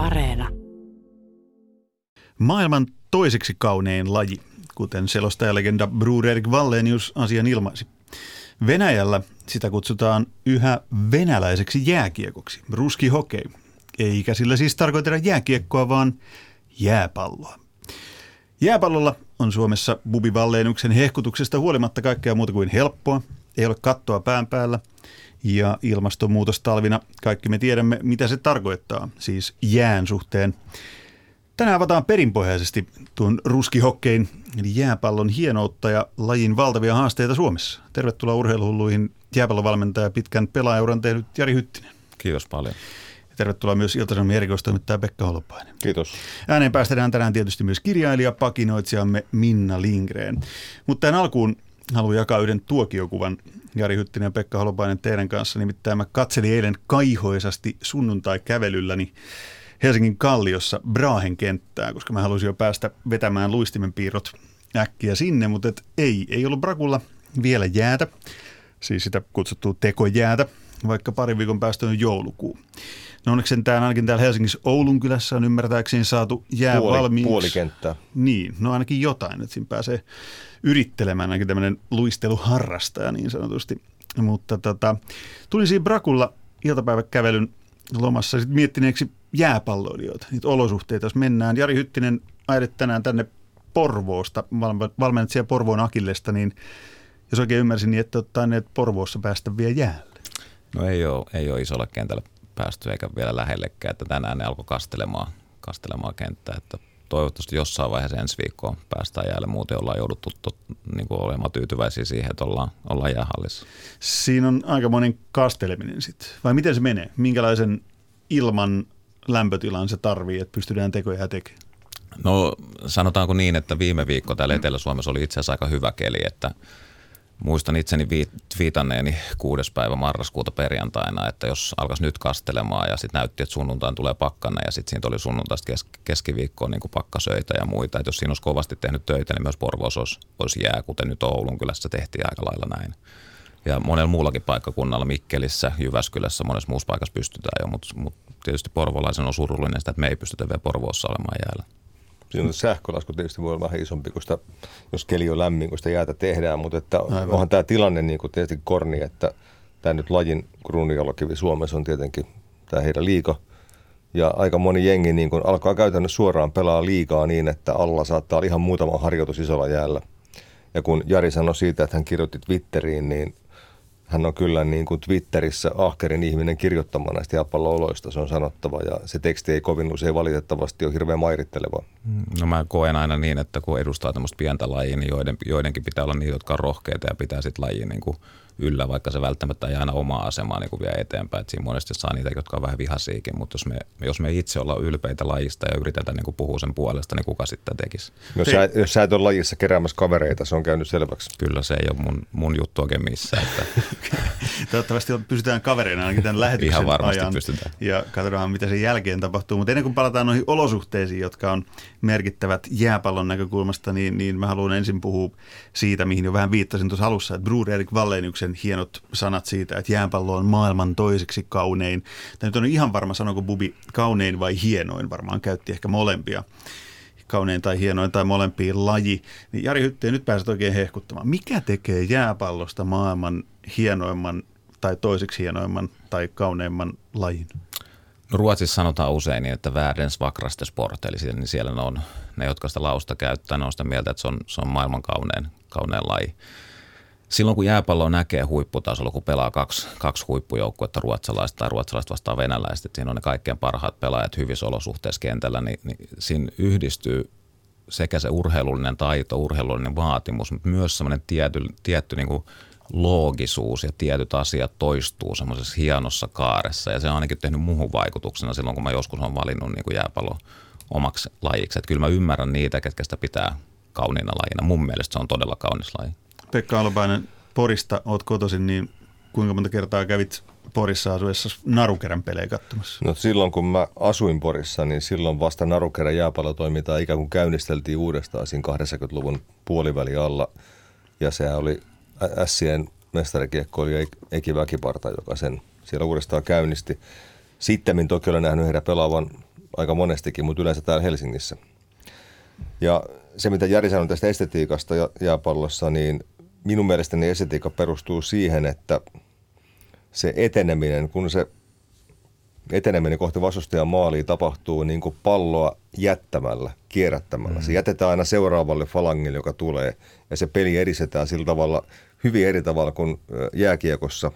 Areena. Maailman toiseksi kaunein laji, kuten selostajalegenda Bror Erik Wallenius asian ilmaisi. Venäjällä sitä kutsutaan yhä venäläiseksi jääkiekoksi, ruski hokei. Eikä sillä siis tarkoiteta jääkiekkoa, vaan jääpalloa. Jääpallolla on Suomessa Bubi Walleniuksen hehkutuksesta huolimatta kaikkea muuta kuin helppoa. Ei ole kattoa pään päällä ja ilmastonmuutostalvina kaikki me tiedämme, mitä se tarkoittaa, siis jään suhteen. Tänään avataan perinpohjaisesti tuon ruskihokkein eli jääpallon hienoutta ja lajin valtavia haasteita Suomessa. Tervetuloa urheiluhulluihin jääpallovalmentaja pitkän pelaajauran tehnyt Jari Hyttinen. Kiitos paljon. Ja tervetuloa myös Ilta-Sanomien erikoistoimittaja Pekka Holopainen. Kiitos. Ääneen päästetään tänään tietysti myös kirjailija, pakinoitsijamme Minna Lindgren. Mutta tämän alkuun haluan jakaa yhden tuokiokuvan Jari Hyttinen ja Pekka Holopainen teidän kanssa. Nimittäin mä katselin eilen kaihoisasti sunnuntai-kävelylläni Helsingin Kalliossa Brahen kenttää, koska mä halusin jo päästä vetämään luistimen piirrot äkkiä sinne, mutta et ei, ei ollut Brakulla vielä jäätä, siis sitä kutsuttua tekojäätä, vaikka parin viikon päästä on joulukuu. No onneksi tämä ainakin täällä Helsingissä Oulun kylässä on ymmärtääkseni saatu jää Puoli, valmiiksi. puolikenttää. Niin, no ainakin jotain, että siinä pääsee yrittelemään ainakin tämmöinen luisteluharrastaja niin sanotusti. Mutta tota, tulin siinä Brakulla iltapäiväkävelyn lomassa sitten miettineeksi jääpalloilijoita, niitä olosuhteita, jos mennään. Jari Hyttinen ajat tänään tänne Porvoosta, valmennat siellä Porvoon Akillesta, niin jos oikein ymmärsin, niin että ottaa ne Porvoossa päästä vielä jäälle. No ei ole, ei ole isolle kentälle päästy eikä vielä lähellekään, että tänään ne alkoi kastelemaan, kastelemaan kenttää, että toivottavasti jossain vaiheessa ensi viikkoon päästään jäälle. Muuten ollaan jouduttu tot, niin kuin olemaan tyytyväisiä siihen, että ollaan, ollaan jäähallissa. Siinä on aika monen kasteleminen sitten. Vai miten se menee? Minkälaisen ilman lämpötilan se tarvii, että pystytään tekoja tekemään? No sanotaanko niin, että viime viikko täällä Etelä-Suomessa oli itse asiassa aika hyvä keli, että muistan itseni viitanneeni kuudes päivä marraskuuta perjantaina, että jos alkaisi nyt kastelemaan ja sitten näytti, että sunnuntain tulee pakkana ja sitten siitä oli sunnuntaista kes- keskiviikkoon niin pakkasöitä ja muita. Että jos siinä olisi kovasti tehnyt töitä, niin myös Porvoos olisi, olisi jää, kuten nyt Oulun kylässä tehtiin aika lailla näin. Ja monella muullakin paikkakunnalla, Mikkelissä, Jyväskylässä, monessa muussa paikassa pystytään jo, mutta, mutta tietysti porvolaisen on surullinen sitä, että me ei pystytä vielä Porvoossa olemaan jäällä. Siinä sähkölasku tietysti voi olla vähän isompi, kun sitä, jos keli on lämmin, kun sitä jäätä tehdään, mutta että onhan tämä tilanne niin kuin tietysti korni, että tämä nyt lajin kruunijalokivi Suomessa on tietenkin tämä heidän liika. Ja aika moni jengi niin kuin alkaa käytännössä suoraan pelaa liikaa niin, että alla saattaa olla ihan muutama harjoitus isolla jäällä. Ja kun Jari sanoi siitä, että hän kirjoitti Twitteriin, niin hän on kyllä niin kuin Twitterissä ahkerin ihminen kirjoittamaan näistä jalkapallo-oloista, se on sanottava. Ja se teksti ei kovin usein valitettavasti ole hirveän mairitteleva. No mä koen aina niin, että kun edustaa tämmöistä pientä lajia, niin joiden, joidenkin pitää olla niitä, jotka on rohkeita ja pitää sitten lajia niin kuin yllä, vaikka se välttämättä ei aina omaa asemaa niin kuin vie eteenpäin. Et siinä monesti saa niitä, jotka on vähän vihasiikin, mutta jos me, jos me itse ollaan ylpeitä lajista ja yritetään niin kuin puhua sen puolesta, niin kuka sitten tekisi? Jos sä, jos sä et ole lajissa keräämässä kavereita, se on käynyt selväksi. Kyllä se ei ole mun, mun juttu oikein missään. Että... Toivottavasti pysytään kavereina ainakin tämän lähetyksen Ihan varmasti ajan. pystytään. Ja katsotaan, mitä sen jälkeen tapahtuu. Mutta ennen kuin palataan noihin olosuhteisiin, jotka on merkittävät jääpallon näkökulmasta, niin, niin mä haluan ensin puhua siitä, mihin jo vähän viittasin tuossa alussa, että Brur Erik Walleniuksen hienot sanat siitä, että jääpallo on maailman toiseksi kaunein. Tämä nyt on ihan varma, sanoiko Bubi kaunein vai hienoin, varmaan käytti ehkä molempia kaunein tai hienoin tai molempiin laji. Niin Jari Hytteen, nyt pääset oikein hehkuttamaan. Mikä tekee jääpallosta maailman hienoimman tai toiseksi hienoimman tai kauneimman lajin? No Ruotsissa sanotaan usein niin, että världens vakraste sport, eli niin siellä ne on ne, jotka sitä lausta käyttää, ne on sitä mieltä, että se on, se on maailman kaunein, kaunein laji. Silloin kun jääpallo näkee huipputasolla, kun pelaa kaksi, kaksi huippujoukkuetta, ruotsalaista tai ruotsalaista vastaan venäläistä, että siinä on ne kaikkein parhaat pelaajat hyvissä olosuhteissa kentällä, niin, niin siinä yhdistyy sekä se urheilullinen taito, urheilullinen vaatimus, mutta myös semmoinen tietty, tietty niin kuin loogisuus ja tietyt asiat toistuu semmoisessa hienossa kaaressa. Ja se on ainakin tehnyt muuhun vaikutuksena silloin, kun mä joskus olen valinnut niin kuin jääpallo omaksi lajiksi. Että kyllä mä ymmärrän niitä, ketkä sitä pitää kauniina lajina. Mun mielestä se on todella kaunis laji. Pekka Alopainen, Porista oot kotoisin, niin kuinka monta kertaa kävit Porissa asuessa narukerän pelejä katsomassa? No silloin kun mä asuin Porissa, niin silloin vasta narukerän jääpallotoimintaa ikään kuin käynnisteltiin uudestaan siinä 80-luvun puoliväli alla. Ja se oli Ässien mestarikiekkoilija Eki Väkiparta, joka sen siellä uudestaan käynnisti. Sitten toki olen nähnyt heidän pelaavan aika monestikin, mutta yleensä täällä Helsingissä. Ja se, mitä Jari sanoi tästä estetiikasta jääpallossa, niin minun mielestäni estetiikka perustuu siihen, että se eteneminen, kun se eteneminen kohti vastustajan maalia tapahtuu niin kuin palloa jättämällä, kierrättämällä. Mm. Se jätetään aina seuraavalle falangille, joka tulee, ja se peli edistetään sillä tavalla hyvin eri tavalla kuin jääkiekossa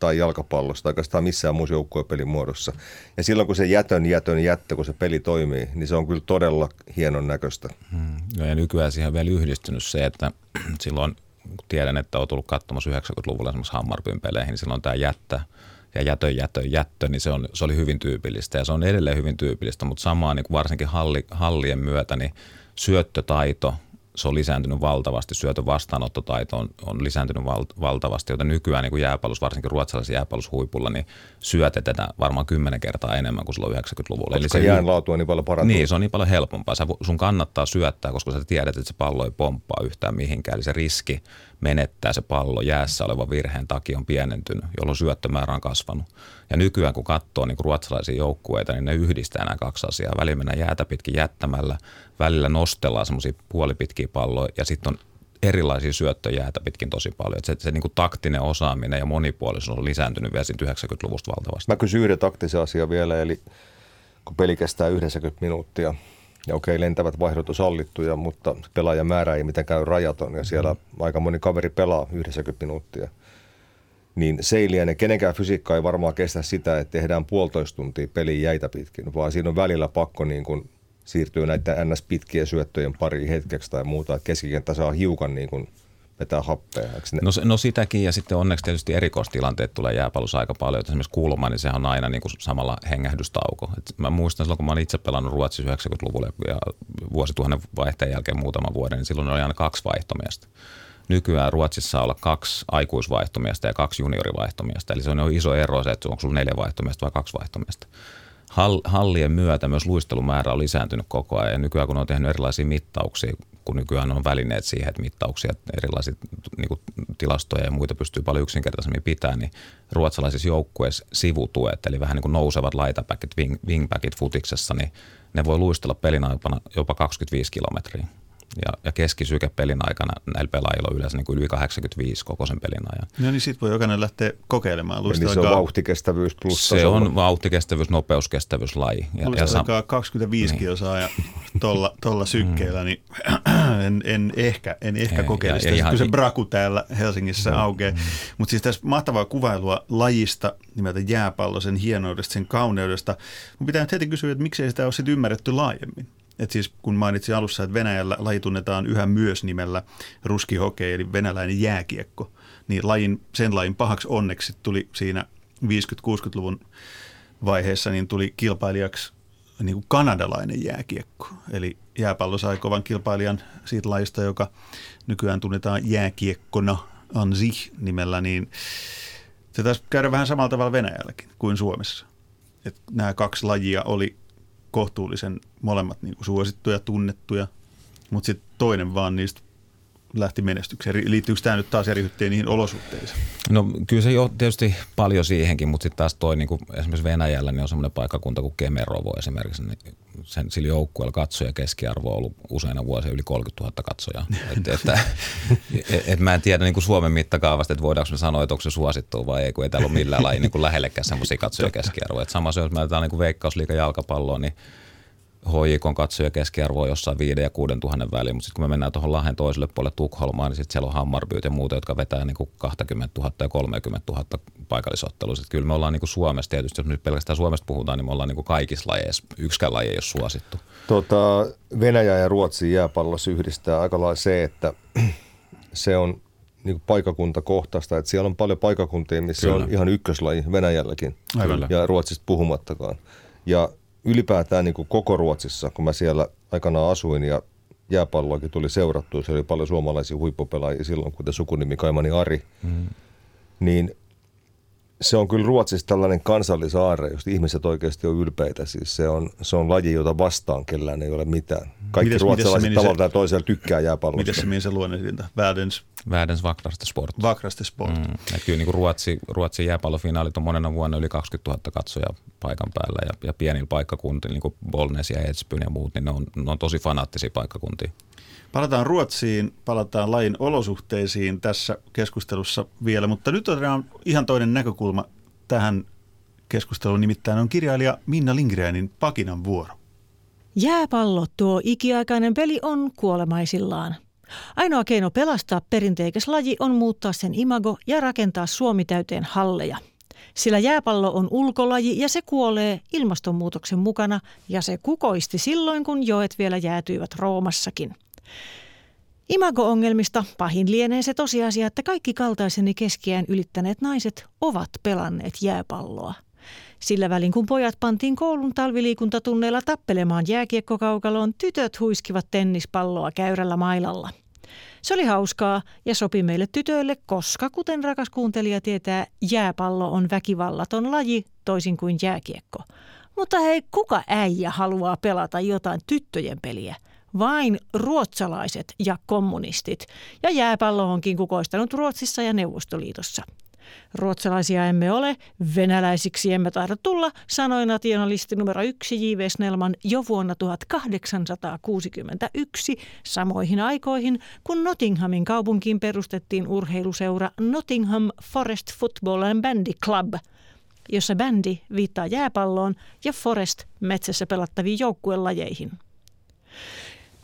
tai jalkapallossa tai oikeastaan missään muussa joukkuepelin muodossa. Ja silloin kun se jätön, jätön, jättö, kun se peli toimii, niin se on kyllä todella hienon näköistä. Hmm. No ja nykyään siihen on vielä yhdistynyt se, että silloin tiedän, että on tullut katsomassa 90-luvulla esimerkiksi Hammarpyn peleihin, niin silloin tämä jättä ja jätö, jätö, jättö, niin se, on, se oli hyvin tyypillistä. Ja se on edelleen hyvin tyypillistä, mutta samaan niin kuin varsinkin halli, hallien myötä niin syöttötaito se on lisääntynyt valtavasti, syötön vastaanottotaito on, on lisääntynyt val, valtavasti, joten nykyään niin kuin jääpallus, varsinkin ruotsalaisen jääpallushuipulla, niin syötetään varmaan kymmenen kertaa enemmän kuin silloin 90-luvulla. Koska Eli se jään laatu on niin paljon parantunut. Niin, se on niin paljon helpompaa. Sä, sun kannattaa syöttää, koska sä tiedät, että se pallo ei pomppaa yhtään mihinkään. Eli se riski menettää se pallo jäässä olevan virheen takia on pienentynyt, jolloin syöttömäärä on kasvanut. Ja nykyään kun katsoo niin kuin ruotsalaisia joukkueita, niin ne yhdistää nämä kaksi asiaa. Välillä mennään jäätä pitkin jättämällä, välillä nostellaan semmoisia puolipitkiä palloja ja sitten on erilaisia syöttöjä jäätä pitkin tosi paljon. Et se, se niin kuin taktinen osaaminen ja monipuolisuus on lisääntynyt vielä 90-luvusta valtavasti. Mä kysyn yhden taktisen asian vielä, eli kun peli kestää 90 minuuttia, ja okei, lentävät vaihdot on sallittuja, mutta pelaajan määrä ei mitenkään rajaton, ja siellä mm. aika moni kaveri pelaa 90 minuuttia – niin se ei liene, kenenkään fysiikka ei varmaan kestä sitä, että tehdään puolitoista tuntia peliä jäitä pitkin, vaan siinä on välillä pakko niin kuin siirtyä näiden ns-pitkien syöttöjen pariin hetkeksi tai muuta, että keskikenttä saa hiukan niin kuin vetää happea. No, no sitäkin ja sitten onneksi tietysti erikoistilanteet tulee jääpallossa aika paljon. Että esimerkiksi kulma, niin sehän on aina niin kuin samalla hengähdystauko. Et mä muistan silloin, kun mä olin itse pelannut Ruotsissa 90-luvulla ja vuosituhannen vaihteen jälkeen muutama vuoden, niin silloin oli aina kaksi vaihtomiestä nykyään Ruotsissa olla kaksi aikuisvaihtomiestä ja kaksi juniorivaihtomiestä. Eli se on jo iso ero se, että onko sulla neljä vaihtomiestä vai kaksi vaihtomiestä. Hallien myötä myös luistelumäärä on lisääntynyt koko ajan ja nykyään kun on tehnyt erilaisia mittauksia, kun nykyään on välineet siihen, että mittauksia, erilaisia niin kuin tilastoja ja muita pystyy paljon yksinkertaisemmin pitämään, niin ruotsalaisissa joukkueissa sivutuet, eli vähän niin kuin nousevat laitapäkit, wing, wingbackit futiksessa, niin ne voi luistella pelin jopa 25 kilometriä ja, ja keskisyke pelin aikana näillä pelaajilla on yleensä niin kuin yli 85 koko sen pelin ajan. No niin sitten voi jokainen lähteä kokeilemaan. Niin se on vauhtikestävyys plus Se on vauhtikestävyys, nopeuskestävyys, laji. Ja, ja sam- 25 niin. kilsaa ja tolla, tolla sykkeellä, niin en, en ehkä, en ehkä kokeile sitä. Kyllä se braku täällä Helsingissä no. aukeaa. Mm. Mutta siis tässä mahtavaa kuvailua lajista nimeltä jääpallo, sen hienoudesta, sen kauneudesta. Mun pitää nyt heti kysyä, että miksei sitä ole sitten ymmärretty laajemmin. Et siis kun mainitsin alussa, että Venäjällä laji tunnetaan yhä myös nimellä ruski hokei, eli venäläinen jääkiekko, niin lajin, sen lajin pahaksi onneksi tuli siinä 50-60-luvun vaiheessa, niin tuli kilpailijaksi niin kuin kanadalainen jääkiekko. Eli jääpallo sai kovan kilpailijan siitä lajista, joka nykyään tunnetaan jääkiekkona Anzi nimellä, niin se taisi käydä vähän samalla tavalla Venäjälläkin kuin Suomessa. Et nämä kaksi lajia oli kohtuullisen molemmat niin kuin suosittuja, tunnettuja, mutta sitten toinen vaan niistä lähti menestykseen? Liittyykö tämä nyt taas eri niihin olosuhteisiin? No kyllä se jo tietysti paljon siihenkin, mutta sitten taas toi niin kuin esimerkiksi Venäjällä niin on semmoinen paikkakunta kuin Kemerovo esimerkiksi. Niin sen, sillä joukkueella katsoja keskiarvo on ollut useina vuosia yli 30 000 katsojaa. et, että, et, et mä en tiedä niin kuin Suomen mittakaavasta, että voidaanko me sanoa, että onko se suosittu vai ei, kun ei täällä ole millään lailla niin lähellekään semmoisia katsoja keskiarvoja. sama se, jos me otetaan niin veikkausliikan jalkapalloa, niin HJK katsoja keskiarvo on jossain 5 ja 6 tuhannen väliin, mutta sitten kun me mennään tuohon Lahden toiselle puolelle Tukholmaan, niin sitten siellä on Hammarbyt ja muuta, jotka vetää niin kuin 20 000 ja 30 000 paikallisottelua. Sitten kyllä me ollaan niin kuin Suomessa tietysti, jos nyt pelkästään Suomesta puhutaan, niin me ollaan niin kuin kaikissa lajeissa, yksikään laji ei ole suosittu. Tota, Venäjä ja Ruotsi jääpallossa yhdistää aika lailla se, että se on niin paikakuntakohtaista, että siellä on paljon paikakuntia, missä Kyllä. on ihan ykköslaji Venäjälläkin Aivan. ja Ruotsista puhumattakaan. Ja ylipäätään niin kuin koko Ruotsissa, kun mä siellä aikanaan asuin ja jääpalloakin tuli seurattua, siellä oli paljon suomalaisia huippupelaajia silloin, kuten sukunimi Kaimani Ari, mm. niin se on kyllä Ruotsissa tällainen kansallisaare, josta ihmiset oikeasti on ylpeitä. Siis se on, se on laji, jota vastaan kellään ei ole mitään. Kaikki Mites- ruotsalaiset mites tavalla se- tai toisella tykkää jääpallosta. Miten se meni se luonnehdinta? Världens Världens vackraste sport. vakraste sport. Mm. Kyllä niin kuin Ruotsi, Ruotsin jääpallofinaalit on monena vuonna yli 20 000 katsoja paikan päällä ja, ja pienillä paikkakuntilla, niin kuin Bolnes ja Edsbyn ja muut, niin ne on, ne on tosi fanaattisia paikkakuntia. Palataan Ruotsiin, palataan lajin olosuhteisiin tässä keskustelussa vielä, mutta nyt otetaan ihan toinen näkökulma tähän keskusteluun, nimittäin on kirjailija Minna Lindgrenin Pakinan vuoro. Jääpallo, tuo ikiaikainen peli, on kuolemaisillaan. Ainoa keino pelastaa perinteikäs laji on muuttaa sen imago ja rakentaa Suomi täyteen halleja. Sillä jääpallo on ulkolaji ja se kuolee ilmastonmuutoksen mukana ja se kukoisti silloin, kun joet vielä jäätyivät Roomassakin. Imago-ongelmista pahin lienee se tosiasia, että kaikki kaltaiseni keskiään ylittäneet naiset ovat pelanneet jääpalloa. Sillä välin kun pojat pantiin koulun talviliikuntatunneilla tappelemaan jääkiekkokaukaloon, tytöt huiskivat tennispalloa käyrällä mailalla. Se oli hauskaa ja sopi meille tytöille, koska kuten rakas kuuntelija tietää, jääpallo on väkivallaton laji toisin kuin jääkiekko. Mutta hei, kuka äijä haluaa pelata jotain tyttöjen peliä? Vain ruotsalaiset ja kommunistit. Ja jääpallo onkin kukoistanut Ruotsissa ja Neuvostoliitossa. Ruotsalaisia emme ole, venäläisiksi emme taida tulla, sanoi nationalisti numero yksi J.V. Snellman jo vuonna 1861 samoihin aikoihin, kun Nottinghamin kaupunkiin perustettiin urheiluseura Nottingham Forest Football and Bandy Club, jossa bändi viittaa jääpalloon ja Forest metsässä pelattaviin joukkuelajeihin.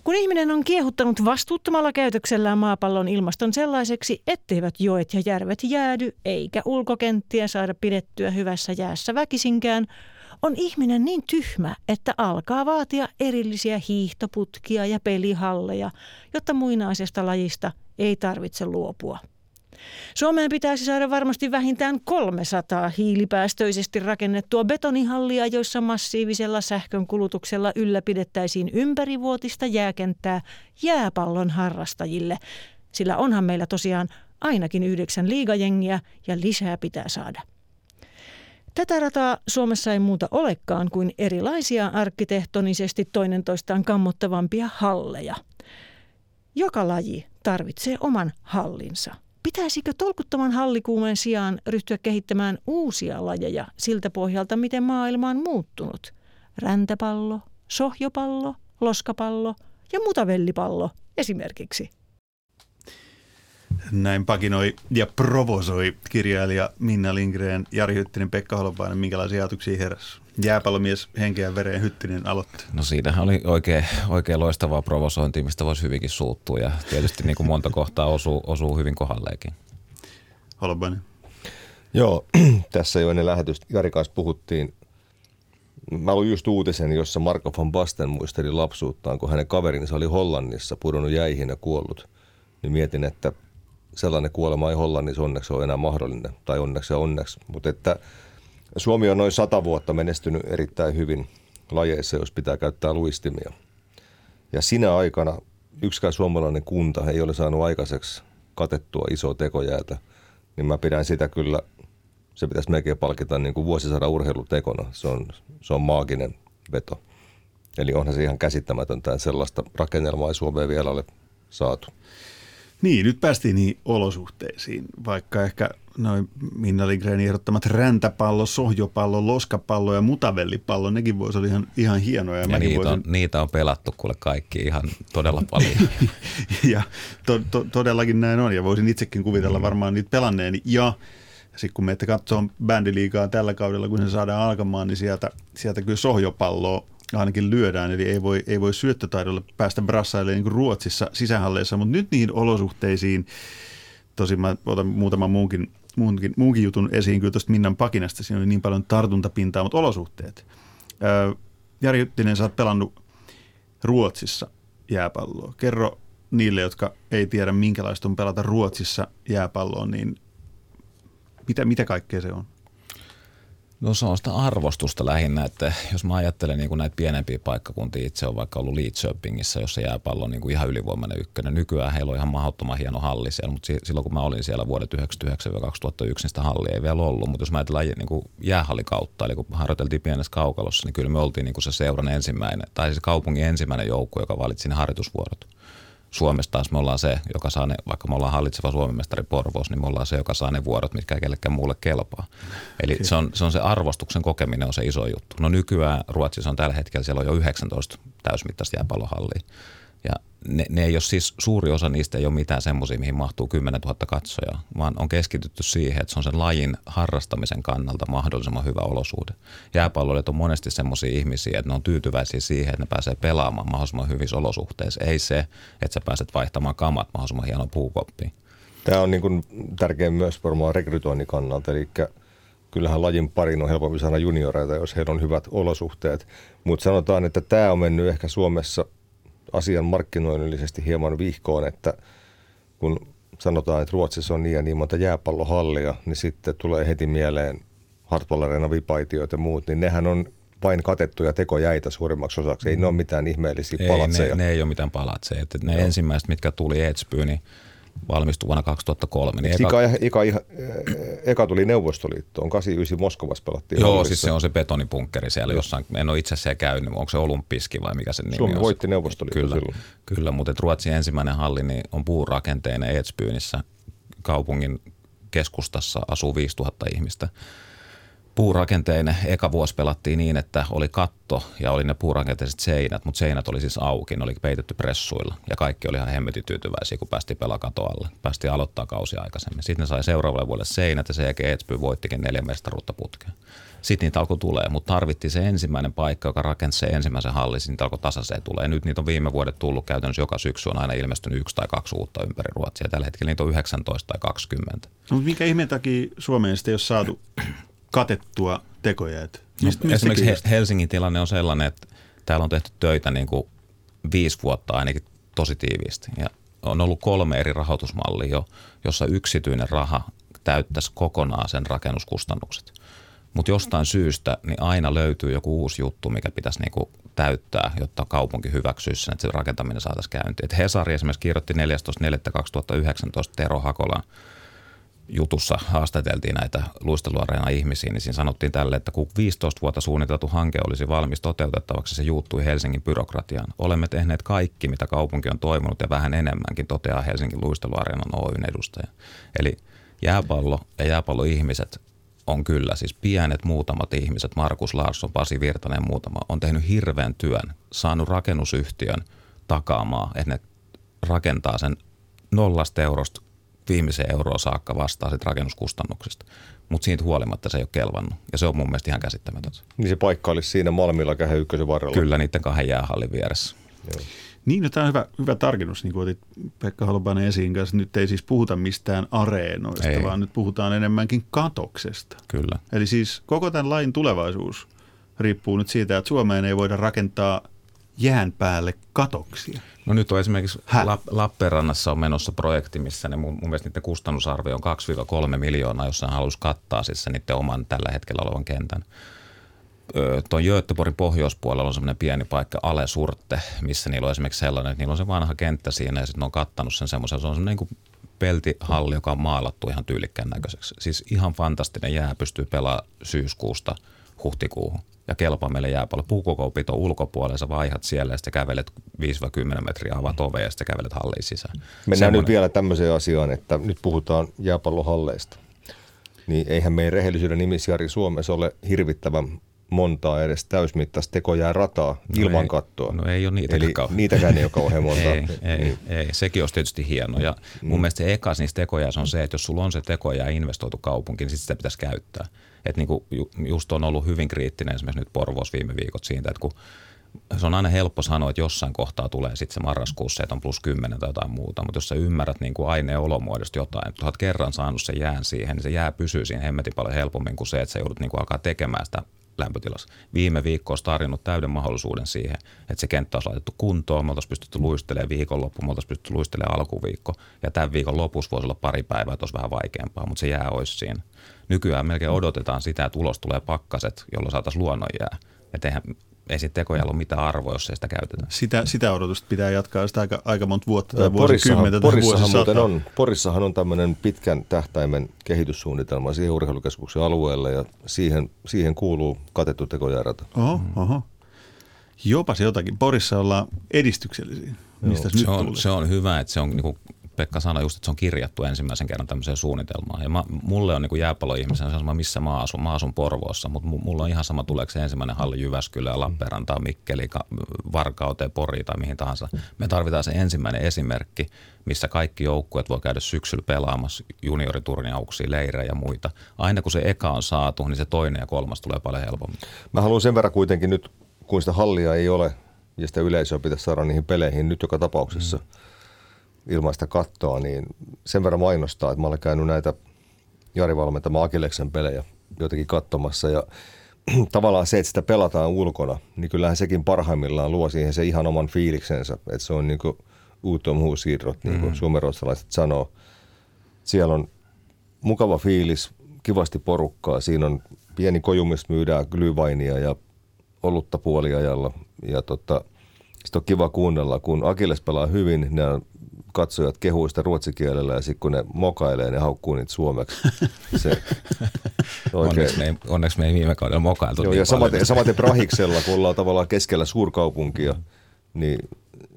Kun ihminen on kiehuttanut vastuuttomalla käytöksellään maapallon ilmaston sellaiseksi, etteivät joet ja järvet jäädy eikä ulkokenttiä saada pidettyä hyvässä jäässä väkisinkään, on ihminen niin tyhmä, että alkaa vaatia erillisiä hiihtoputkia ja pelihalleja, jotta muinaisesta lajista ei tarvitse luopua. Suomeen pitäisi saada varmasti vähintään 300 hiilipäästöisesti rakennettua betonihallia, joissa massiivisella sähkön kulutuksella ylläpidettäisiin ympärivuotista jääkenttää jääpallon harrastajille. Sillä onhan meillä tosiaan ainakin yhdeksän liigajengiä ja lisää pitää saada. Tätä rataa Suomessa ei muuta olekaan kuin erilaisia arkkitehtonisesti toinen toistaan kammottavampia halleja. Joka laji tarvitsee oman hallinsa. Pitäisikö tolkuttoman hallikuumeen sijaan ryhtyä kehittämään uusia lajeja siltä pohjalta, miten maailma on muuttunut? Räntäpallo, sohjopallo, loskapallo ja mutavellipallo esimerkiksi. Näin pakinoi ja provosoi kirjailija Minna Lindgren, Jari Hyttinen, Pekka Holopainen. Minkälaisia ajatuksia heräsi? Jääpallomies henkeä vereen Hyttinen aloitti. No siinähän oli oikein, oikein loistavaa provosointia, mistä voisi hyvinkin suuttua ja tietysti niin kuin monta kohtaa osuu, osuu hyvin kohdalleenkin. Holopainen. Joo, tässä jo ennen lähetystä Jari kanssa puhuttiin. Mä luin just uutisen, jossa Marko van Basten muisteli lapsuuttaan, kun hänen kaverinsa oli Hollannissa pudonnut jäihin ja kuollut. Niin mietin, että sellainen kuolema ei Hollannissa onneksi ole enää mahdollinen, tai onneksi ja onneksi. Mutta että Suomi on noin sata vuotta menestynyt erittäin hyvin lajeissa, jos pitää käyttää luistimia. Ja sinä aikana yksikään suomalainen kunta ei ole saanut aikaiseksi katettua isoa tekojäätä, niin mä pidän sitä kyllä, se pitäisi melkein palkita niin kuin vuosisadan urheilutekona. Se on, se on maaginen veto. Eli onhan se ihan käsittämätöntä, että sellaista rakennelmaa ei Suomeen vielä ole saatu. Niin, nyt päästiin niihin olosuhteisiin, vaikka ehkä noin Minna Lindgrenin ehdottamat räntäpallo, sohjopallo, loskapallo ja mutavellipallo, nekin voisi olla ihan, ihan hienoja. Ja mäkin niitä voisin, on, niitä on pelattu kuule kaikki ihan todella paljon. ja to, to, todellakin näin on, ja voisin itsekin kuvitella Mm. varmaan niitä pelanneeni. Ja sitten kun menette katsoa bändiliigaa tällä kaudella, kun se saadaan alkamaan, niin sieltä, sieltä kyllä sohjopalloa ainakin lyödään, eli ei voi, ei voi syöttötaidolla päästä brassailemaan niin kuin Ruotsissa sisähalleissa, mutta nyt niihin olosuhteisiin, tosin mä otan muutaman muunkin, muunkin, muunkin jutun esiin kyllä tuosta Minnan pakinasta, siinä oli niin paljon tartuntapintaa, mutta olosuhteet. Öö, Jari Hyttinen, sä oot pelannut Ruotsissa jääpalloa. Kerro niille, jotka ei tiedä minkälaista on pelata Ruotsissa jääpalloa, niin mitä, mitä kaikkea se on? No se on sitä arvostusta lähinnä, että jos mä ajattelen niin kuin näitä pienempiä paikkakuntia, itse on vaikka ollut Lidköpingissä, jossa jääpallo on niin kuin ihan ylivoimainen ykkönen. Nykyään heillä on ihan mahdottoman hieno halli siellä, mutta silloin kun mä olin siellä vuodet 1999-2001, niin sitä hallia ei vielä ollut. Mutta jos mä ajatellaan niin kuin jäähalli kautta, eli kun harjoiteltiin pienessä kaukalossa, niin kyllä me oltiin niin kuin se seuran ensimmäinen, tai se kaupungin ensimmäinen joukko, joka valitsi ne harjoitusvuorot. Suomessa taas me ollaan se, joka saa ne, vaikka me ollaan hallitseva Suomen mestari Porvoos, niin me ollaan se, joka saa ne vuorot, mitkä ei kellekään muulle kelpaa. Eli se on, se on se arvostuksen kokeminen on se iso juttu. No nykyään Ruotsissa on tällä hetkellä, siellä on jo 19 täysmittaista jääpallohallia. Ja ne, ne ei ole siis, suuri osa niistä ei ole mitään semmoisia, mihin mahtuu 10 000 katsojaa, vaan on keskitytty siihen, että se on sen lajin harrastamisen kannalta mahdollisimman hyvä olosuhde. Jääpalloilijat on monesti semmoisia ihmisiä, että ne on tyytyväisiä siihen, että ne pääsee pelaamaan mahdollisimman hyvissä olosuhteissa. Ei se, että sä pääset vaihtamaan kamat mahdollisimman hieno puukoppiin. Tämä on niin kuin tärkeä myös varmaan rekrytoinnin kannalta, eli kyllähän lajin parin on helpompi saada junioreita, jos heillä on hyvät olosuhteet. Mutta sanotaan, että tämä on mennyt ehkä Suomessa – asian markkinoinnillisesti hieman vihkoon, että kun sanotaan, että Ruotsissa on niin ja niin monta jääpallohallia, niin sitten tulee heti mieleen Hartwall Arena, vipaitiot ja muut, niin nehän on vain katettuja tekojäitä suurimmaksi osaksi. Ei ne ole mitään ihmeellisiä palatseja. Ei, ne, ne ei ole mitään palatseja. Että ne Joo. ensimmäiset, mitkä tuli Edsbyyn, niin valmistui vuonna 2003. Niin eka, eka, eka, eka, eka tuli Neuvostoliittoon, 89 Moskovassa pelattiin. Joo, siis se on se betonipunkkeri siellä jossain, en ole itse asiassa käynyt, onko se Olympiski vai mikä se nimi Suomi on? voitti Neuvostoliitto kyllä, silloin. Kyllä, mutta Ruotsin ensimmäinen halli niin on puurakenteinen Edsbynissä kaupungin keskustassa asuu 5000 ihmistä puurakenteinen. Eka vuosi pelattiin niin, että oli katto ja oli ne puurakenteiset seinät, mutta seinät oli siis auki, ne oli peitetty pressuilla ja kaikki oli ihan hemmetin tyytyväisiä, kun päästiin pelaa katoalle. Päästiin aloittaa kausi aikaisemmin. Sitten ne sai seuraavalle vuodelle seinät ja sen jälkeen Etsby voittikin neljä mestaruutta putkeen. Sitten niitä alkoi tulee, mutta tarvittiin se ensimmäinen paikka, joka rakensi se ensimmäisen hallin, niitä alkoi tasaiseen tulee. Nyt niitä on viime vuodet tullut käytännössä joka syksy on aina ilmestynyt yksi tai kaksi uutta ympäri Ruotsia. Tällä hetkellä niitä on 19 tai 20. No, mikä ihmeen takia Suomeen sitten ei ole saatu katettua tekoja. Että mistä, no, esimerkiksi He- Helsingin tilanne on sellainen, että täällä on tehty töitä niin kuin viisi vuotta ainakin tosi tiiviisti. Ja on ollut kolme eri rahoitusmallia jo, jossa yksityinen raha täyttäisi kokonaan sen rakennuskustannukset. Mutta jostain syystä niin aina löytyy joku uusi juttu, mikä pitäisi niinku täyttää, jotta kaupunki hyväksyisi sen, että se rakentaminen saataisiin käyntiin. Et Hesari esimerkiksi kirjoitti 14.4.2019 Tero Hakolan jutussa haastateltiin näitä luisteluareena ihmisiä, niin siinä sanottiin tälle, että kun 15 vuotta suunniteltu hanke olisi valmis toteutettavaksi, se juuttui Helsingin byrokratiaan. Olemme tehneet kaikki, mitä kaupunki on toivonut ja vähän enemmänkin, toteaa Helsingin luisteluareenan Oyn edustaja. Eli jääpallo ja jääpalloihmiset on kyllä, siis pienet muutamat ihmiset, Markus Larsson, Pasi Virtanen muutama, on tehnyt hirveän työn, saanut rakennusyhtiön takaamaan, että ne rakentaa sen nollasta eurosta viimeiseen euroa saakka vastaa sit rakennuskustannuksista. Mutta siitä huolimatta se ei ole kelvannut. Ja se on mun mielestä ihan käsittämätöntä. Niin se paikka olisi siinä Malmilla kähän ykkösen varrella. Kyllä, niiden kahden jäähallin vieressä. Joo. Niin, no tämä on hyvä, hyvä tarkennus, niin kuin otit Pekka Holopainen esiin kanssa. Nyt ei siis puhuta mistään areenoista, ei. vaan nyt puhutaan enemmänkin katoksesta. Kyllä. Eli siis koko tämän lain tulevaisuus riippuu nyt siitä, että Suomeen ei voida rakentaa jään päälle katoksia. No nyt on esimerkiksi Lap- Lappeenrannassa on menossa projekti, missä ne mun, mun mielestä niiden kustannusarvio on 2-3 miljoonaa, jossa ne haluaisi kattaa siis se niiden oman tällä hetkellä olevan kentän. tuon Göteborgin pohjoispuolella on semmoinen pieni paikka Ale Surte, missä niillä on esimerkiksi sellainen, että niillä on se vanha kenttä siinä ja sitten ne on kattanut sen semmoisen, se on semmoinen niin peltihalli, joka on maalattu ihan tyylikkään näköiseksi. Siis ihan fantastinen jää, pystyy pelaamaan syyskuusta huhtikuuhun ja kelpaa meille jääpallo. Puukokoupit on ulkopuolella, sä vaihat siellä ja sitten kävelet 5-10 metriä, avaat ovea ja sitten kävelet halliin sisään. Mennään Semmoinen. nyt vielä tämmöiseen asiaan, että nyt puhutaan jääpallohalleista. Niin eihän meidän rehellisyyden nimissä Jari Suomessa ole hirvittävän montaa edes täysmittaista tekojää rataa no ilman ei, kattoa. No ei ole niitä Eli niitäkään ei ole kauhean monta. ei, ei, niin. ei, sekin olisi tietysti hieno. Ja mun mm. mielestä se ekas niistä tekojäässä on se, että jos sulla on se tekojää investoitu kaupunkiin, niin sitten sitä pitäisi käyttää. Että niin kuin just on ollut hyvin kriittinen esimerkiksi nyt Porvoos viime viikot siitä, että kun se on aina helppo sanoa, että jossain kohtaa tulee sitten se marraskuussa, että on plus 10 tai jotain muuta, mutta jos sä ymmärrät niin kuin aineen olomuodosta jotain, että olet kerran saanut sen jään siihen, niin se jää pysyy siinä hemmetin paljon helpommin kuin se, että sä joudut niin kuin alkaa tekemään sitä lämpötilassa. Viime viikko olisi tarjonnut täyden mahdollisuuden siihen, että se kenttä olisi laitettu kuntoon, me oltaisiin pystytty luistelemaan viikonloppu, me oltaisiin pystytty luistelemaan alkuviikko ja tämän viikon lopussa voisi olla pari päivää, että olisi vähän vaikeampaa, mutta se jää olisi siinä. Nykyään melkein odotetaan sitä, että ulos tulee pakkaset, jolloin saataisiin luonnon jää. Että eihän, ei sitten tekojalla ole mitään arvoa, jos ei sitä käytetä. Sitä, sitä odotusta pitää jatkaa sitä aika, aika monta vuotta tai vuosikymmentä tai Porissahan, on, Porissahan on tämmöinen pitkän tähtäimen kehityssuunnitelma siihen urheilukeskuksen alueelle ja siihen, siihen kuuluu katettu tekojärjata. Oho, oho. Jopa se jotakin. Porissa ollaan edistyksellisiä. Mistä se, on, se on hyvä, että se on niinku Pekka sanoi just, että se on kirjattu ensimmäisen kerran tämmöiseen suunnitelmaan. Ja mä, mulle on niin kuin sama, missä mä asun. Mä asun Porvoossa, mutta mulla on ihan sama, tuleeko se ensimmäinen halli Jyväskylä, Lappeenranta, Mikkeli, Varkauteen, Pori tai mihin tahansa. Me tarvitaan se ensimmäinen esimerkki, missä kaikki joukkueet voi käydä syksyllä pelaamassa junioriturniauksia, leirejä ja muita. Aina kun se eka on saatu, niin se toinen ja kolmas tulee paljon helpommin. Mä haluan sen verran kuitenkin nyt, kun sitä hallia ei ole ja sitä yleisöä pitäisi saada niihin peleihin nyt joka tapauksessa mm ilmaista kattoa, niin sen verran mainostaa, että mä olen käynyt näitä Jari valmentama Akileksen pelejä jotenkin katsomassa ja tavallaan se, että sitä pelataan ulkona, niin kyllähän sekin parhaimmillaan luo siihen se ihan oman fiiliksensä, että se on niin kuin utomhuusiirrot, niin kuin mm. suomenruotsalaiset sanoo. Siellä on mukava fiilis, kivasti porukkaa, siinä on pieni koju, myydään glyvainia ja olutta puoliajalla ja tota, sitten on kiva kuunnella, kun Akilles pelaa hyvin, ne on katsojat kehuu sitä ruotsikielellä ja sitten kun ne mokailee, ne haukkuu niitä suomeksi. Se, onneksi, me ei, onneksi me ei viime kaudella mokailtu Joo, niin ja samaten, samaten Prahiksella, kun ollaan tavallaan keskellä suurkaupunkia, niin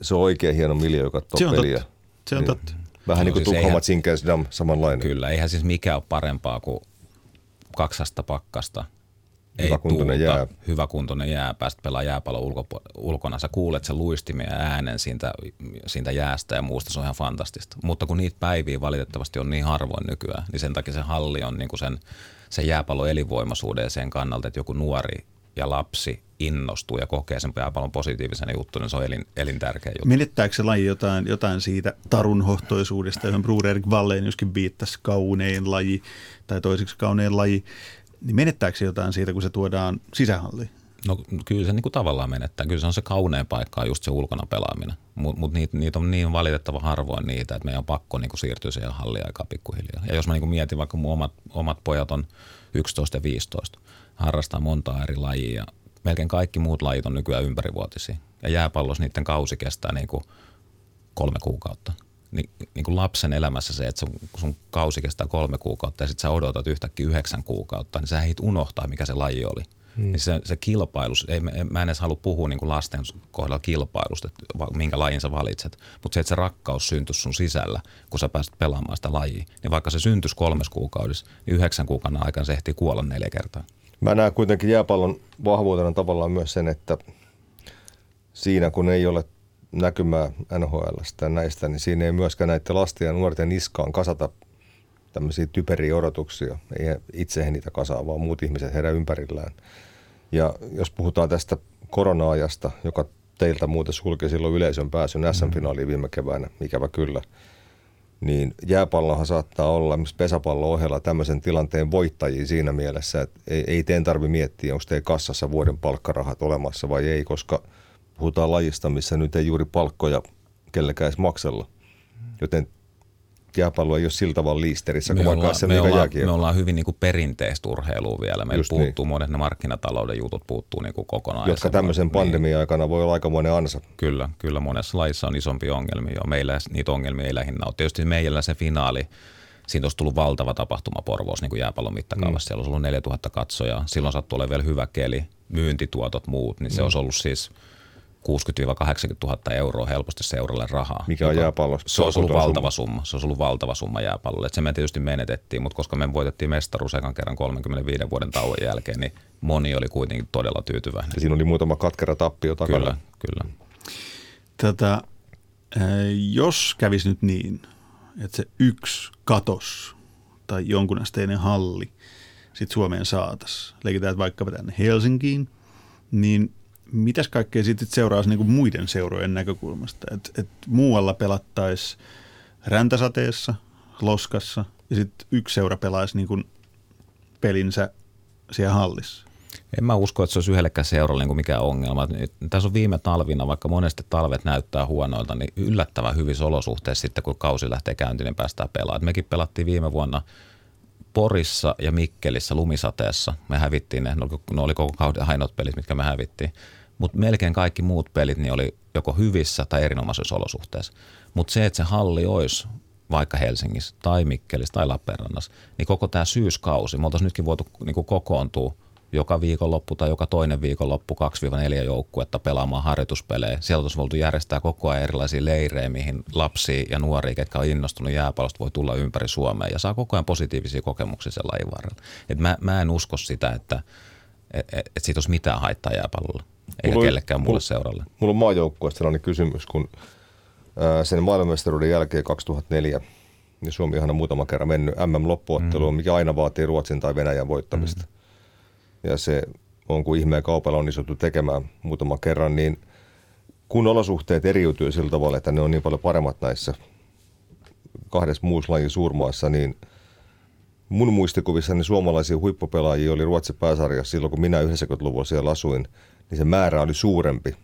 se on oikein hieno miljöö katsoa se on peliä. Totta. Se on niin, totta. Vähän niin kuin siis Tukholma Zinkensdam, samanlainen. Kyllä, eihän siis mikään ole parempaa kuin kaksasta pakkasta – Hyvä kuntoinen jää. Hyvä kuntoinen jää, päästä pelaa jääpallo ulkopo- ulkona. Sä kuulet sen luistimen ja äänen siitä, siitä jäästä ja muusta, se on ihan fantastista. Mutta kun niitä päiviä valitettavasti on niin harvoin nykyään, niin sen takia se halli on niin kuin sen, sen jääpallon elinvoimaisuuden sen kannalta, että joku nuori ja lapsi innostuu ja kokee sen jääpallon positiivisen juttu, niin se on elin, elintärkeä juttu. Menettääkö se laji jotain, jotain siitä tarunhohtoisuudesta, johon Bruder Erik Walleen joskin viittasi kaunein laji tai toiseksi kaunein laji, niin menettääkö se jotain siitä, kun se tuodaan sisähalliin? No kyllä se niin kuin tavallaan menettää. Kyllä se on se kaunein paikka just se ulkona pelaaminen. Mutta mut niitä, niitä on niin valitettava harvoin niitä, että meidän on pakko niin kuin siirtyä siihen halliin aika pikkuhiljaa. Ja jos mä niin kuin mietin, vaikka mun omat, omat pojat on 11 ja 15, harrastaa montaa eri lajia. Melkein kaikki muut lajit on nykyään ympärivuotisia. Ja jääpallossa niiden kausi kestää niin kuin kolme kuukautta niin, niin kuin lapsen elämässä se, että sun, sun kausi kestää kolme kuukautta ja sitten sä odotat yhtäkkiä yhdeksän kuukautta, niin sä heit unohtaa, mikä se laji oli. Hmm. Niin se, se kilpailus, ei, mä en edes halua puhua niin kuin lasten kohdalla kilpailusta, että minkä lajin sä valitset, mutta se, että se rakkaus syntyisi sun sisällä, kun sä pääset pelaamaan sitä lajia, niin vaikka se syntyisi kolmes kuukaudessa, niin yhdeksän kuukauden aikana se ehtii kuolla neljä kertaa. Mä näen kuitenkin jääpallon vahvuutena tavallaan myös sen, että siinä kun ei ole näkymää NHLstä ja näistä, niin siinä ei myöskään näiden lasten ja nuorten niskaan kasata tämmöisiä typeriä odotuksia. Ei itse he niitä kasaa, vaan muut ihmiset heidän ympärillään. Ja jos puhutaan tästä korona-ajasta, joka teiltä muuten sulki silloin yleisön pääsyn SM-finaaliin viime keväänä, ikävä kyllä, niin jääpallohan saattaa olla myös pesäpallon ohella tämmöisen tilanteen voittajia siinä mielessä, että ei, ei teen tarvi miettiä, onko teidän kassassa vuoden palkkarahat olemassa vai ei, koska – puhutaan lajista, missä nyt ei juuri palkkoja kellekään edes maksella. Joten jääpallo ei ole sillä tavalla liisterissä me, ollaan, me ollaan hyvin niin kuin perinteistä urheilua vielä. Meillä Just puuttuu niin. monet ne markkinatalouden jutut puuttuu niin kuin kokonaan. Jotka tämmöisen niin. pandemian aikana voi olla aikamoinen ansa. Kyllä, kyllä monessa lajissa on isompi ongelmia. Meillä niitä ongelmia ei lähinnä ole. Tietysti meillä se finaali, siitä olisi tullut valtava tapahtuma Porvoos niin kuin jääpallon mittakaavassa. Mm. Siellä olisi ollut 4000 katsojaa. Silloin sattui olemaan vielä hyvä keli, myyntituotot, muut, niin se mm. olisi ollut siis – 60-80 000 euroa helposti seuralle rahaa. Mikä on jääpallossa? Se olisi ollut valtava summa. Se olisi ollut valtava summa jääpallolle. Et se me tietysti menetettiin, mutta koska me voitettiin mestaruus ekan kerran 35 vuoden tauon jälkeen, niin moni oli kuitenkin todella tyytyväinen. Ja siinä oli muutama katkera tappio takana. Kyllä, kyllä. Tätä, jos kävisi nyt niin, että se yksi katos tai jonkun asteinen halli sitten Suomeen saataisiin, leikitään vaikkapa tänne Helsinkiin, niin mitäs kaikkea sitten seuraisi niin muiden seurojen näkökulmasta? Että et muualla pelattaisiin räntäsateessa, loskassa ja sitten yksi seura pelaisi niin pelinsä siellä hallissa. En mä usko, että se olisi yhdellekään seuralle niin mikään ongelma. Tässä on viime talvina, vaikka monesti talvet näyttää huonoilta, niin yllättävän hyvissä olosuhteissa sitten, kun kausi lähtee käyntiin, niin päästään pelaamaan. Mekin pelattiin viime vuonna Porissa ja Mikkelissä lumisateessa. Me hävittiin ne, ne oli koko kauden ainoat pelit, mitkä me hävittiin. Mutta melkein kaikki muut pelit niin oli joko hyvissä tai erinomaisissa olosuhteissa. Mutta se, että se halli olisi vaikka Helsingissä tai Mikkelissä tai Lappeenrannassa, niin koko tämä syyskausi, me oltaisiin nytkin voitu niin kokoontua joka viikonloppu tai joka toinen viikonloppu 2-4 joukkuetta pelaamaan harjoituspelejä. Sieltä olisi voitu järjestää koko ajan erilaisia leirejä, mihin lapsia ja nuoria, jotka on innostunut jääpallosta, voi tulla ympäri Suomea ja saa koko ajan positiivisia kokemuksia sen lajin varrella. Et mä, mä en usko sitä, että et, et, et siitä olisi mitään haittaa jääpallolla, eikä mulla kellekään muulle seuralle. Mulla on maajoukkueesta sellainen kysymys, kun sen maailmanmestaruuden jälkeen 2004 niin Suomi on muutama kerran mennyt MM-loppuotteluun, mm. mikä aina vaatii Ruotsin tai Venäjän voittamista. Mm ja se on kuin ihmeen kaupalla onnistuttu tekemään muutama kerran, niin kun olosuhteet eriytyy sillä tavalla, että ne on niin paljon paremmat näissä kahdessa muussa lajin suurmaassa, niin mun muistikuvissani suomalaisia huippupelaajia oli Ruotsin pääsarjassa silloin, kun minä 90-luvulla siellä asuin, niin se määrä oli suurempi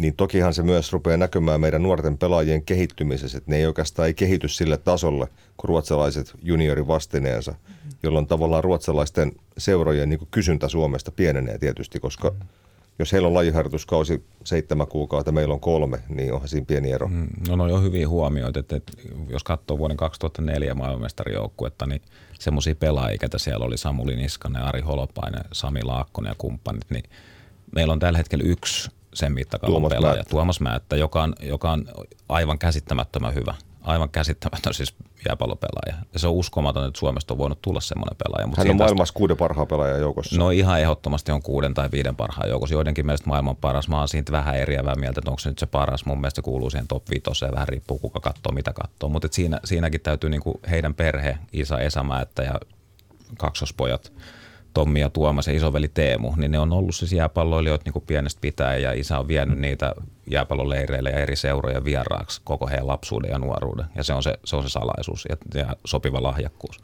niin tokihan se myös rupeaa näkymään meidän nuorten pelaajien kehittymisessä, että ne ei oikeastaan ei kehity sille tasolle kuin ruotsalaiset juniorivastineensa, jolloin tavallaan ruotsalaisten seurojen niin kysyntä Suomesta pienenee tietysti, koska jos heillä on lajiharjoituskausi seitsemän kuukautta, meillä on kolme, niin onhan siinä pieni ero. Mm, no no on hyviä huomioita, että, että jos katsoo vuoden 2004 maailmanmestarijoukkuetta, niin semmoisia pelaajia, siellä oli Samuli Niskanen, Ari Holopainen, Sami Laakkonen ja kumppanit, niin meillä on tällä hetkellä yksi sen mittakaavan Tuomas pelaaja, Määttä. Tuomas Määttä, joka on, joka on aivan käsittämättömän hyvä. Aivan käsittämätön siis jääpallopelaaja. Ja se on uskomaton, että Suomesta on voinut tulla semmoinen pelaaja. Mutta Hän on maailmassa kuuden parhaan pelaajan joukossa. No ihan ehdottomasti on kuuden tai viiden parhaan joukossa. Joidenkin mielestä maailman paras. Mä oon siitä vähän eriävää mieltä, että onko se nyt se paras. Mun mielestä se kuuluu siihen top 5 ja vähän riippuu kuka katsoo, mitä katsoo. Mutta siinä, siinäkin täytyy niinku heidän perhe, Isa Esämäättä ja kaksospojat – Tommi ja Tuomas ja isoveli Teemu, niin ne on ollut siis jääpalloilijoita niin kuin pienestä pitäen ja isä on vienyt niitä jääpalloleireille ja eri seuroja vieraaksi koko heidän lapsuuden ja nuoruuden. Ja se on se, se, on se salaisuus ja, ja sopiva lahjakkuus.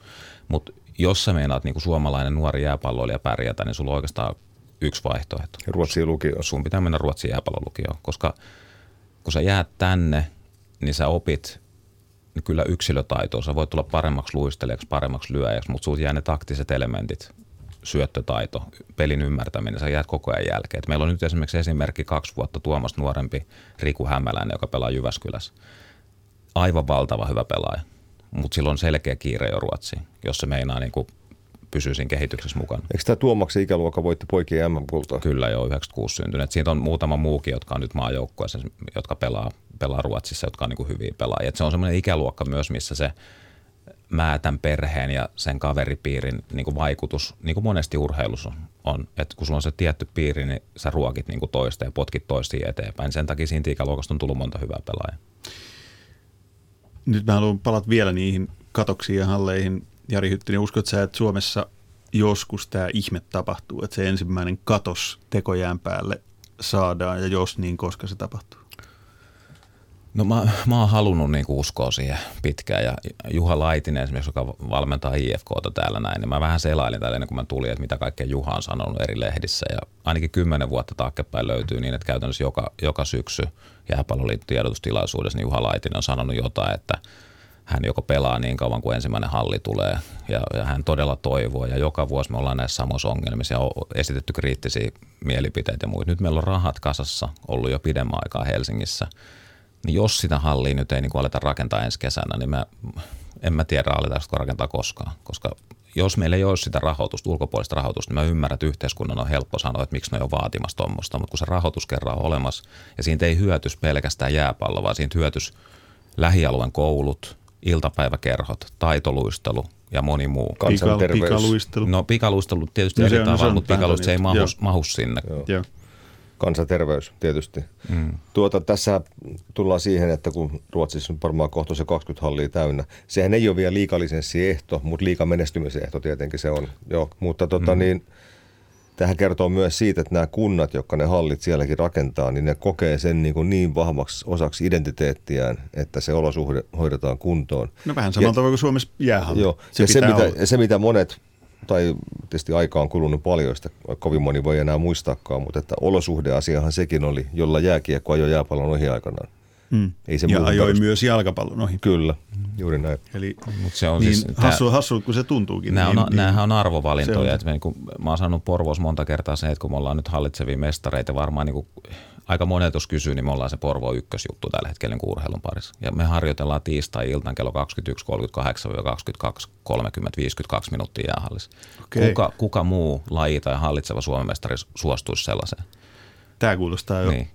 Mutta jos sä meinaat niin kuin suomalainen nuori jääpalloilija pärjätä, niin sulla on oikeastaan yksi vaihtoehto. Ruotsin lukio. Sun pitää mennä Ruotsin jääpallolukioon, koska kun sä jäät tänne, niin sä opit niin kyllä yksilötaitoa. Sä voit tulla paremmaksi luistelijaksi, paremmaksi lyöjäksi, mutta sulta jää ne taktiset elementit syöttötaito, pelin ymmärtäminen, sä jäät koko ajan jälkeen. Et meillä on nyt esimerkiksi esimerkki kaksi vuotta Tuomas nuorempi Riku Hämäläinen, joka pelaa Jyväskylässä. Aivan valtava hyvä pelaaja, mutta sillä on selkeä kiire jo Ruotsiin, jos se meinaa niin kuin siinä kehityksessä mukana. Eikö tämä Tuomaksen ikäluokka voitti poikien MM-kultaa? Kyllä jo, 96 syntynyt. Siitä on muutama muukin, jotka on nyt maajoukkueessa, jotka pelaa, pelaa Ruotsissa, jotka on niin kuin hyviä pelaajia. Et se on semmoinen ikäluokka myös, missä se – määtän perheen ja sen kaveripiirin niin kuin vaikutus, niin kuin monesti urheilussa on, että kun sulla on se tietty piiri, niin sä ruokit niin kuin toista ja potkit toista eteenpäin. Sen takia siitä ikäluokasta on tullut monta hyvää pelaajaa. Nyt mä haluan palata vielä niihin katoksiin ja halleihin. Jari Hyttinen, uskot sä, että Suomessa joskus tämä ihme tapahtuu, että se ensimmäinen katos tekojään päälle saadaan ja jos niin, koska se tapahtuu? No mä, mä oon halunnut niin uskoa siihen pitkään ja Juha Laitinen esimerkiksi, joka valmentaa IFKta täällä näin, niin mä vähän selailin täällä ennen kuin mä tulin, että mitä kaikkea Juha on sanonut eri lehdissä ja ainakin kymmenen vuotta taaksepäin löytyy niin, että käytännössä joka, joka syksy jääpalloliiton tiedotustilaisuudessa niin Juha Laitinen on sanonut jotain, että hän joko pelaa niin kauan kuin ensimmäinen halli tulee ja, ja hän todella toivoo ja joka vuosi me ollaan näissä samoissa ongelmissa ja esitetty kriittisiä mielipiteitä ja muita. Nyt meillä on rahat kasassa ollut jo pidemmän aikaa Helsingissä – niin jos sitä hallia nyt ei niin kuin aleta rakentaa ensi kesänä, niin mä, en mä tiedä aletaanko rakentaa koskaan, koska jos meillä ei olisi sitä rahoitusta, ulkopuolista rahoitusta, niin mä ymmärrän, että yhteiskunnan on helppo sanoa, että miksi ne on vaatimassa tuommoista, mutta kun se rahoitus kerran on olemassa ja siitä ei hyötys pelkästään jääpallo, vaan siitä hyötys lähialueen koulut, iltapäiväkerhot, taitoluistelu ja moni muu. Kansanterveys. Pikaluistelu. No pikaluistelu tietysti no, eri tavalla, mutta pikaluistelu ei mahu, mahu sinne. Joo. Kansanterveys tietysti. Mm. Tuota, tässä tullaan siihen, että kun Ruotsissa on varmaan kohta se 20 hallia täynnä. Sehän ei ole vielä liikalisenssiehto, mutta liikamenestymisehto tietenkin se on. Joo, mutta tota, mm. niin, tähän kertoo myös siitä, että nämä kunnat, jotka ne hallit sielläkin rakentaa, niin ne kokee sen niin, kuin niin vahvaksi osaksi identiteettiään, että se olosuhde hoidetaan kuntoon. No vähän samalla tavalla kuin Suomessa jäähalli. Joo, se ja se mitä, se mitä monet tai tietysti aika on kulunut paljon, sitä kovin moni voi enää muistaakaan, mutta että olosuhdeasiahan sekin oli, jolla jääkiekko ajoi jääpallon ohi aikanaan. Mm. Ei se ja ajoi perustu. myös jalkapallon ohi. Kyllä, juuri näin. Eli Mut se on niin siis, hassu, hassu, kun se tuntuukin. Nämä on, niin, nämähän on arvovalintoja. Että me, niin kuin, mä oon sanonut Porvoos monta kertaa se, että kun me ollaan nyt hallitsevia mestareita, varmaan niin kuin, aika monet jos kysyy, niin me ollaan se Porvo ykkösjuttu tällä hetkellä niin urheilun parissa. Ja me harjoitellaan tiistai-iltaan kello 21.38-22.30 52 minuuttia jäähallissa. Okay. Kuka, kuka muu laji tai hallitseva Suomen mestari suostuisi sellaiseen? Tämä kuulostaa jo niin.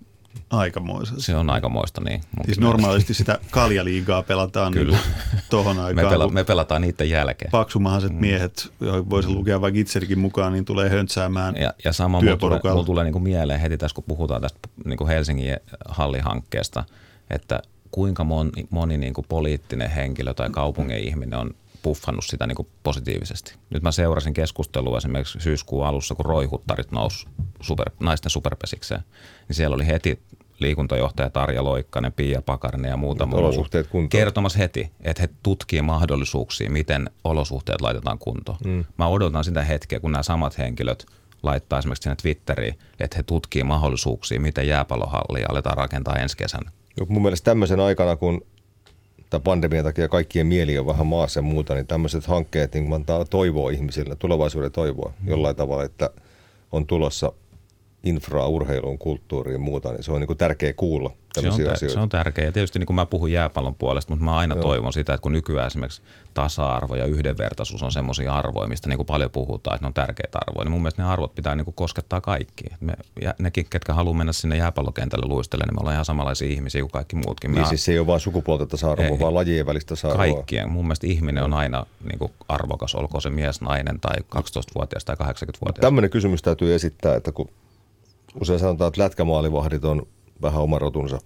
Aikamoista. Se on aikamoista, niin. Siis normaalisti sitä kaljaliigaa pelataan Kyllä. Niin tohon aikaan. Me, pela, me pelataan niiden jälkeen. Paksumahaiset mm. miehet, joihin voisi mm. lukea vaikka itserikin mukaan, niin tulee höntsäämään Ja, ja sama mulla tulee, mulla tulee niin kuin mieleen heti tässä, kun puhutaan tästä niin kuin Helsingin hallihankkeesta, että kuinka moni, moni niin kuin poliittinen henkilö tai kaupungin ihminen on puffannut sitä niin kuin positiivisesti. Nyt mä seurasin keskustelua esimerkiksi syyskuun alussa, kun roihuttarit nousi super, naisten superpesikseen, niin siellä oli heti liikuntajohtaja Tarja Loikkanen, Pia Pakarinen ja muutama muu kertomassa heti, että he tutkii mahdollisuuksia, miten olosuhteet laitetaan kuntoon. Mm. Mä odotan sitä hetkeä, kun nämä samat henkilöt laittaa esimerkiksi sinne Twitteriin, että he tutkii mahdollisuuksia, miten jääpallohallia aletaan rakentaa ensi kesänä. Mun mielestä tämmöisen aikana, kun tämän pandemian takia kaikkien mieli on vähän maassa ja muuta, niin tämmöiset hankkeet niin antaa toivoa ihmisille, tulevaisuuden toivoa jollain tavalla, että on tulossa infraa urheiluun, kulttuuriin ja muuta, niin se on niin kuin tärkeä kuulla se on, asioita. se on tärkeä. Ja tietysti niin kuin mä puhun jääpallon puolesta, mutta mä aina Joo. toivon sitä, että kun nykyään esimerkiksi tasa-arvo ja yhdenvertaisuus on semmoisia arvoja, mistä niin kuin paljon puhutaan, että ne on tärkeitä arvoja, niin mun mielestä ne arvot pitää niin kuin koskettaa kaikkia. Me, ja nekin, ketkä haluaa mennä sinne jääpallokentälle luistelemaan, niin me ollaan ihan samanlaisia ihmisiä kuin kaikki muutkin. Niin siis se ei ole vain sukupuolta tasa-arvoa, vaan lajien välistä tasa-arvoa. Kaikkien. Mun mielestä ihminen on aina niin kuin arvokas, olkoon se mies, nainen tai 12-vuotias tai 80-vuotias. Tämmöinen kysymys täytyy esittää, että kun usein sanotaan, että lätkämaalivahdit on vähän oma rotunsa,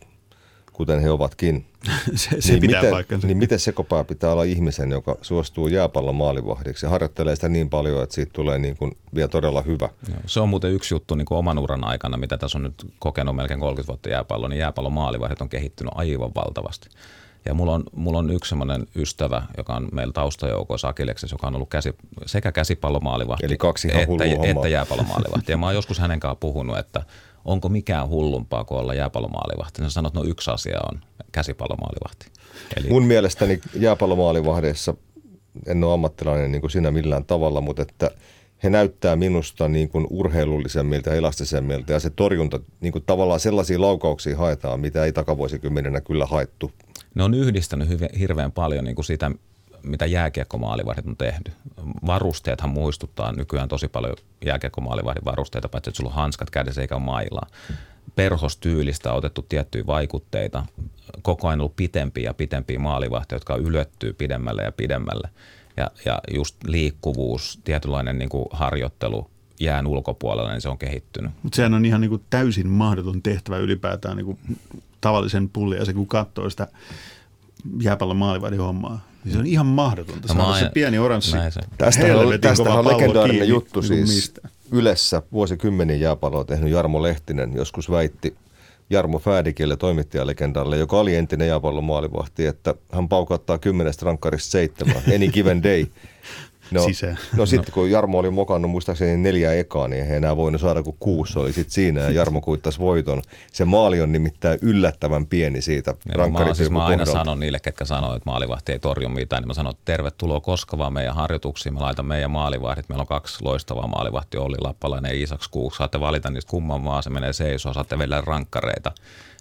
kuten he ovatkin. se, se niin pitää miten, paikkansa. Niin miten sekopää pitää olla ihmisen, joka suostuu jääpallon maalivahdiksi ja harjoittelee sitä niin paljon, että siitä tulee niin kuin vielä todella hyvä. Joo, se on muuten yksi juttu niin kuin oman uran aikana, mitä tässä on nyt kokenut melkein 30 vuotta jääpallon, niin jääpallon maalivahdit on kehittynyt aivan valtavasti. Ja mulla on, mulla on yksi semmoinen ystävä, joka on meillä taustajoukoissa Akileksessa, joka on ollut käsi, sekä käsipallomaalivahti Eli kaksi että, että jääpallomaalivahti. Ja mä oon joskus hänen kanssaan puhunut, että onko mikään hullumpaa kuin olla jääpallomaalivahti. Hän sanoi, että no yksi asia on käsipallomaalivahti. Eli... Mun mielestäni jääpallomaalivahdeissa, en ole ammattilainen niin kuin sinä millään tavalla, mutta että he näyttää minusta niin kuin urheilullisemmilta ja elastisemmilta ja se torjunta, niin kuin tavallaan sellaisia laukauksia haetaan, mitä ei takavuosikymmenenä kyllä haettu ne on yhdistänyt hyvin, hirveän paljon niin kuin sitä, mitä jääkiekkomaalivahdit on tehnyt. Varusteethan muistuttaa nykyään tosi paljon jääkiekkomaalivahdin varusteita, paitsi että sulla on hanskat kädessä eikä mailaa. Perhostyylistä on otettu tiettyjä vaikutteita. Koko ajan ollut pitempiä ja pitempiä maalivahtia, jotka ylettyy pidemmälle ja pidemmälle. Ja, ja just liikkuvuus, tietynlainen niin kuin harjoittelu jään ulkopuolella, niin se on kehittynyt. Mutta sehän on ihan niin kuin täysin mahdoton tehtävä ylipäätään niin kuin tavallisen se kun katsoo sitä jääpallon maalivahdin hommaa. Niin se on ihan mahdotonta no, saada se pieni oranssi Tästä on, tästä on legendaarinen juttu niin siis. Ylessä vuosikymmenen jääpalloa tehnyt Jarmo Lehtinen joskus väitti Jarmo Fäädikille toimittajalegendalle, joka oli entinen jääpallon maalivahti, että hän paukauttaa kymmenestä rankkarista seitsemän, any given day. no, sisään. No sitten kun Jarmo oli mokannut muistaakseni neljä ekaa, niin ei enää voinut saada kuin kuusi oli sitten siinä ja Jarmo kuittasi voiton. Se maali on nimittäin yllättävän pieni siitä mä, siis mä aina sanon niille, ketkä sanoo, että maalivahti ei torju mitään, niin mä sanon, että tervetuloa koska vaan meidän harjoituksiin. Mä laitan meidän maalivahdit. Meillä on kaksi loistavaa maalivahtia, Olli Lappalainen ja Iisaks Kuuks. Saatte valita niistä kumman maa se menee seisoa, saatte vielä rankkareita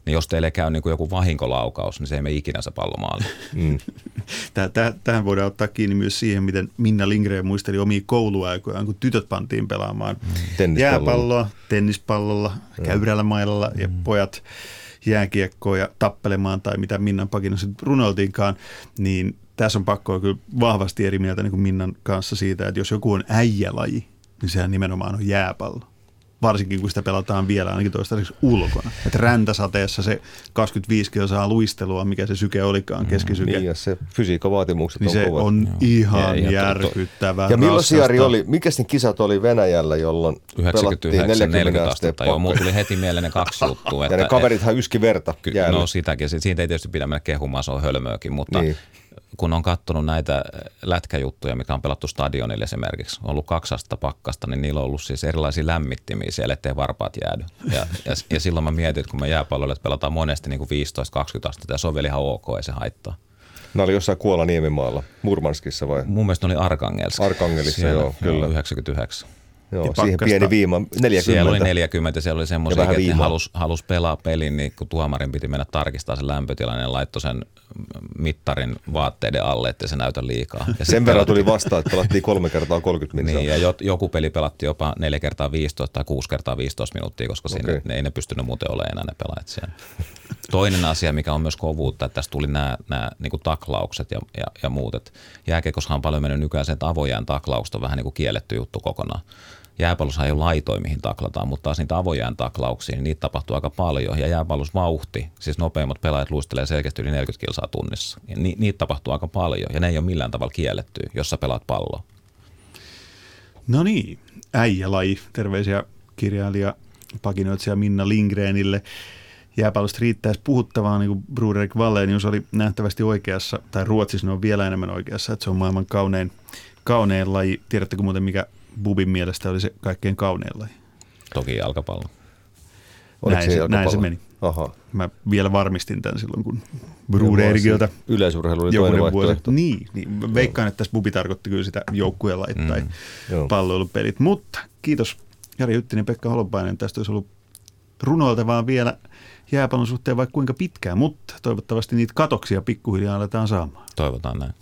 niin jos teille käy niin kuin joku vahinkolaukaus, niin se ei mene ikinä se pallo maaliin. Mm. Tähän voidaan ottaa kiinni myös siihen, miten Minna Lindgren muisteli omia kouluaikojaan, kun tytöt pantiin pelaamaan mm. jääpalloa, tennispallolla, mm. käyrällä mailalla ja mm. pojat jääkiekkoa ja tappelemaan tai mitä Minnan pakinossa runoiltiinkaan, niin tässä on pakko kyllä vahvasti eri mieltä niin kuin Minnan kanssa siitä, että jos joku on äijälaji, niin sehän nimenomaan on jääpallo varsinkin kun sitä pelataan vielä ainakin toistaiseksi ulkona. Että räntäsateessa se 25 kilsaa luistelua, mikä se syke olikaan, keskisyke. Niin, ja se fysiikkavaatimukset niin on se kovat. on Joo. ihan ja, järkyttävää. Ja milloin Siari oli, mikä ne kisat oli Venäjällä, jolloin 99, 40 astetta. Joo, mulla tuli heti mieleen ne kaksi juttua. Että, ja ne kaverithan yski verta ky- No sitäkin, siitä ei tietysti pidä mennä kehumaan, se on hölmöäkin, mutta niin kun on katsonut näitä lätkäjuttuja, mikä on pelattu stadionille esimerkiksi, on ollut kaksasta pakkasta, niin niillä on ollut siis erilaisia lämmittimiä siellä, ettei varpaat jäädy. Ja, ja, ja silloin mä mietin, että kun me jääpalloille pelataan monesti niin kuin 15-20 astetta, ja se on vielä ihan ok, ei se haittaa. Nämä oli jossain Kuola Niemimaalla, Murmanskissa vai? Mun mielestä ne oli Arkangelissa. Arkangelissa, Siellä, joo, kyllä. 99. Joo, ja siihen pieni viima, 40. Siellä oli 40, siellä oli semmoisia, että ne halus, halus pelaa pelin, niin kun tuomarin piti mennä tarkistaa sen lämpötilan, niin laittoi sen mittarin vaatteiden alle, ettei se näytä liikaa. Ja sen verran tuli vastaan, että pelattiin kolme kertaa 30 minuuttia. Niin, ja joku peli pelattiin jopa neljä kertaa 15 tai kuusi kertaa 15 minuuttia, koska okay. siinä ne ei ne pystynyt muuten olemaan enää ne pelaajat siellä. Toinen asia, mikä on myös kovuutta, että tässä tuli nämä, nämä niin kuin taklaukset ja, ja, ja muut. Että jääkiekossa on paljon mennyt nykyään se, että avojään taklaukset on vähän niin kuin kielletty juttu kokonaan jääpallossa ei ole laitoja, mihin taklataan, mutta taas niitä avojään taklauksia, niin niitä tapahtuu aika paljon. Ja jääpallossa vauhti, siis nopeimmat pelaajat luistelee selkeästi yli 40 kilsaa tunnissa. Ja ni, niitä tapahtuu aika paljon ja ne ei ole millään tavalla kielletty, jos sä pelaat palloa. No niin, äijälaji. Terveisiä kirjailija pakinoitsija Minna Lindgrenille. Jääpallosta riittäisi puhuttavaa, niin kuin Bruderik Wallenius oli nähtävästi oikeassa, tai Ruotsissa ne on vielä enemmän oikeassa, että se on maailman kaunein, kaunein laji. Tiedättekö muuten, mikä Bubin mielestä oli se kaikkein kaunein laji. Toki jalkapallo. näin, se, näin se meni. Aha. Mä vielä varmistin tämän silloin, kun Bruderikilta yleisurheilu oli toinen vuosi. Niin, niin, veikkaan, että tässä Bubi tarkoitti kyllä sitä joukkueen mm. tai palloilupelit. Mutta kiitos Jari Hyttinen ja Pekka Holopainen. Tästä olisi ollut runoiltavaa vielä jääpallon suhteen vaikka kuinka pitkään, mutta toivottavasti niitä katoksia pikkuhiljaa aletaan saamaan. Toivotaan näin.